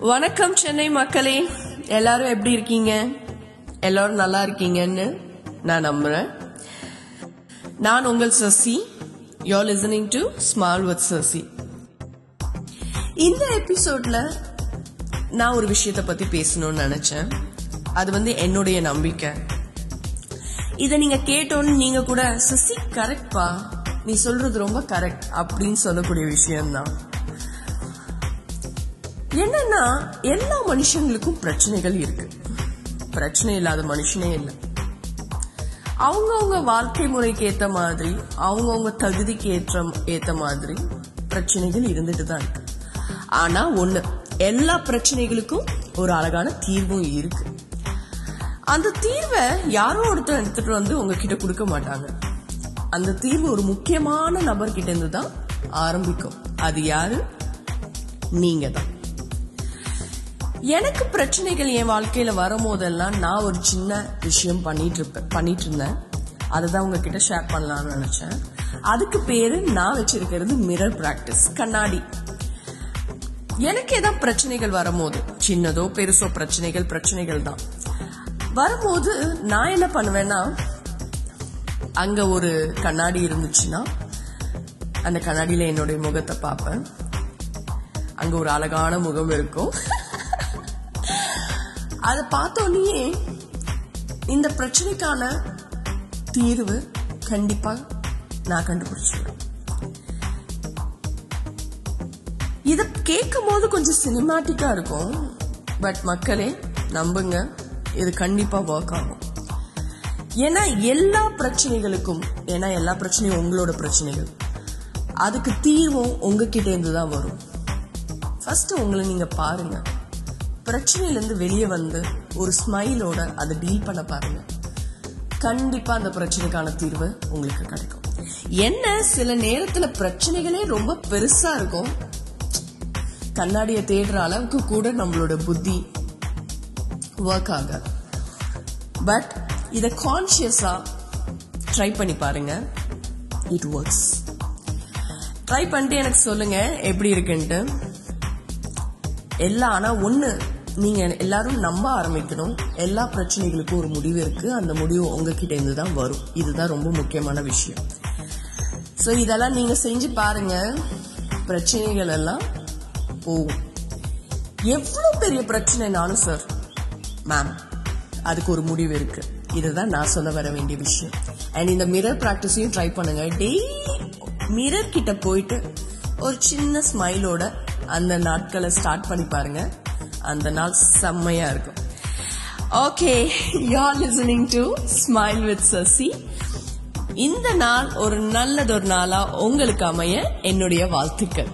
வணக்கம் சென்னை மக்களே. எல்லாரும் எப்படி இருக்கீங்க? எல்லாரும் நல்லா இருக்கீங்கன்னு நான் நம்புறேன். நான் உங்கள் Sasi. You're listening to smile with Sasi இந்த எபிசோட்ல நான் ஒரு விஷயத்தை பத்தி பேசணும்னு நினைச்சேன். அது வந்து என்னுடைய நம்பிக்கை. இதை நீங்க கேட்டோன்னு நீங்க கூட சசி கரெக்ட்பா நீ சொல்றது ரொம்ப கரெக்ட் அப்படின்னு சொல்லக்கூடிய விஷயம்தான். என்னன்னா எல்லா மனுஷங்களுக்கும் பிரச்சனைகள் இருக்கு. பிரச்சனை இல்லாத மனுஷனே இல்லை. அவங்கவுங்க வாழ்க்கை முறைக்கு ஏத்த மாதிரி அவங்கவுங்க தகுதிக்கு ஏற்ற ஏத்த மாதிரி பிரச்சனைகள் இருந்துட்டு தான் இருக்கு. ஆனா ஒண்ணு எல்லா பிரச்சனைகளுக்கும் ஒரு அழகான தீர்வும் இருக்கு. அந்த தீர்வை யாரோ ஒருத்தர் எடுத்துட்டு வந்து உங்ககிட்ட கொடுக்க மாட்டாங்க. அந்த தீர்வு ஒரு முக்கியமான நபர்கிட்ட இருந்து தான் ஆரம்பிக்கும். அது யாரு? நீங்க தான் எனக்கு பிரச்சனைகள் என் வாழ்க்கையில வரும்போதெல்லாம் நான் ஒரு சின்ன விஷயம் பண்ணிட்டு இருப்பேன் பண்ணிட்டு இருந்தேன் அதுதான் உங்ககிட்ட ஷேர் பண்ணலாம்னு நினைச்சேன். அதுக்கு பேரு நான் வச்சிருக்கிறது மிரர் பிராக்டிஸ் கண்ணாடி. எனக்கு ஏதாவது பிரச்சனைகள் வரும்போது சின்னதோ பெருசோ பிரச்சனைகள் பிரச்சனைகள் தான். வரும்போது நான் என்ன பண்ணுவேன்னா அங்க ஒரு கண்ணாடி இருந்துச்சுன்னா அந்த கண்ணாடியில என்னுடைய முகத்தை பார்ப்பேன். அங்க ஒரு அழகான முகம் இருக்கும். அதை பார்த்தோன்னே இந்த பிரச்சனைக்கான தீர்வு கண்டிப்பா நான் கண்டுபிடிச்சிடுவேன் இத கேட்கும் போது கொஞ்சம் சினிமாட்டிக்கா இருக்கும். பட் மக்களே நம்புங்க இது கண்டிப்பா ஒர்க் ஆகும். ஏன்னா எல்லா பிரச்சனைகளுக்கும் ஏன்னா எல்லா பிரச்சனையும் உங்களோட பிரச்சனைகள். அதுக்கு தீர்வும் உங்ககிட்ட இருந்து தான் வரும். ஃபர்ஸ்ட் உங்களை நீங்க பாருங்க. பிரச்சனையிலேருந்து வெளியே வந்து ஒரு ஸ்மைலோட அதை டீல் பண்ண பாருங்க. கண்டிப்பா அந்த பிரச்சனைக்கான தீர்வு உங்களுக்கு கிடைக்கும். என்ன? சில நேரத்துல பிரச்சனைகளே ரொம்ப பெருசா இருக்கும். கண்ணாடியை தேடுற அளவுக்கு கூட நம்மளோட புத்தி ஒர்க் ஆகாது. பட் இதை கான்சியஸா ட்ரை பண்ணி பாருங்க. இட் ஒர்க்ஸ் ட்ரை பண்ணிட்டு எனக்கு சொல்லுங்க எப்படி இருக்குன்ட்டு. எல்லாம் ஆனா ஒண்ணு நீங்க எல்லாரும் நம்ப ஆரம்பிக்கணும். எல்லா பிரச்சனைகளுக்கும் ஒரு முடிவு இருக்கு. அந்த முடிவு உங்ககிட்ட இருந்து தான் வரும். இதுதான் ரொம்ப முக்கியமான விஷயம். சோ இதெல்லாம் நீங்க செஞ்சு பாருங்க. பிரச்சனைகள் எல்லாம் போகும். எவ்வளவு பெரிய பிரச்சனைனாலும் சார் மேம் அதுக்கு ஒரு முடிவு இருக்கு. இதுதான் நான் சொல்ல வர வேண்டிய விஷயம். அண்ட் இந்த மிரர் ப்ராக்டிஸையும் ட்ரை பண்ணுங்க. டெய்லி மிரர் கிட்ட போயிட்டு ஒரு சின்ன ஸ்மைலோட அந்த நாட்களை ஸ்டார்ட் பண்ணி பாருங்க. அந்த நாள் செம்மையா இருக்கும். Okay you're listening to smile with Sasi இந்த நாள் ஒரு நல்லதொரு நாளா உங்களுக்கு அமைய என்னுடைய வாழ்த்துக்கள்.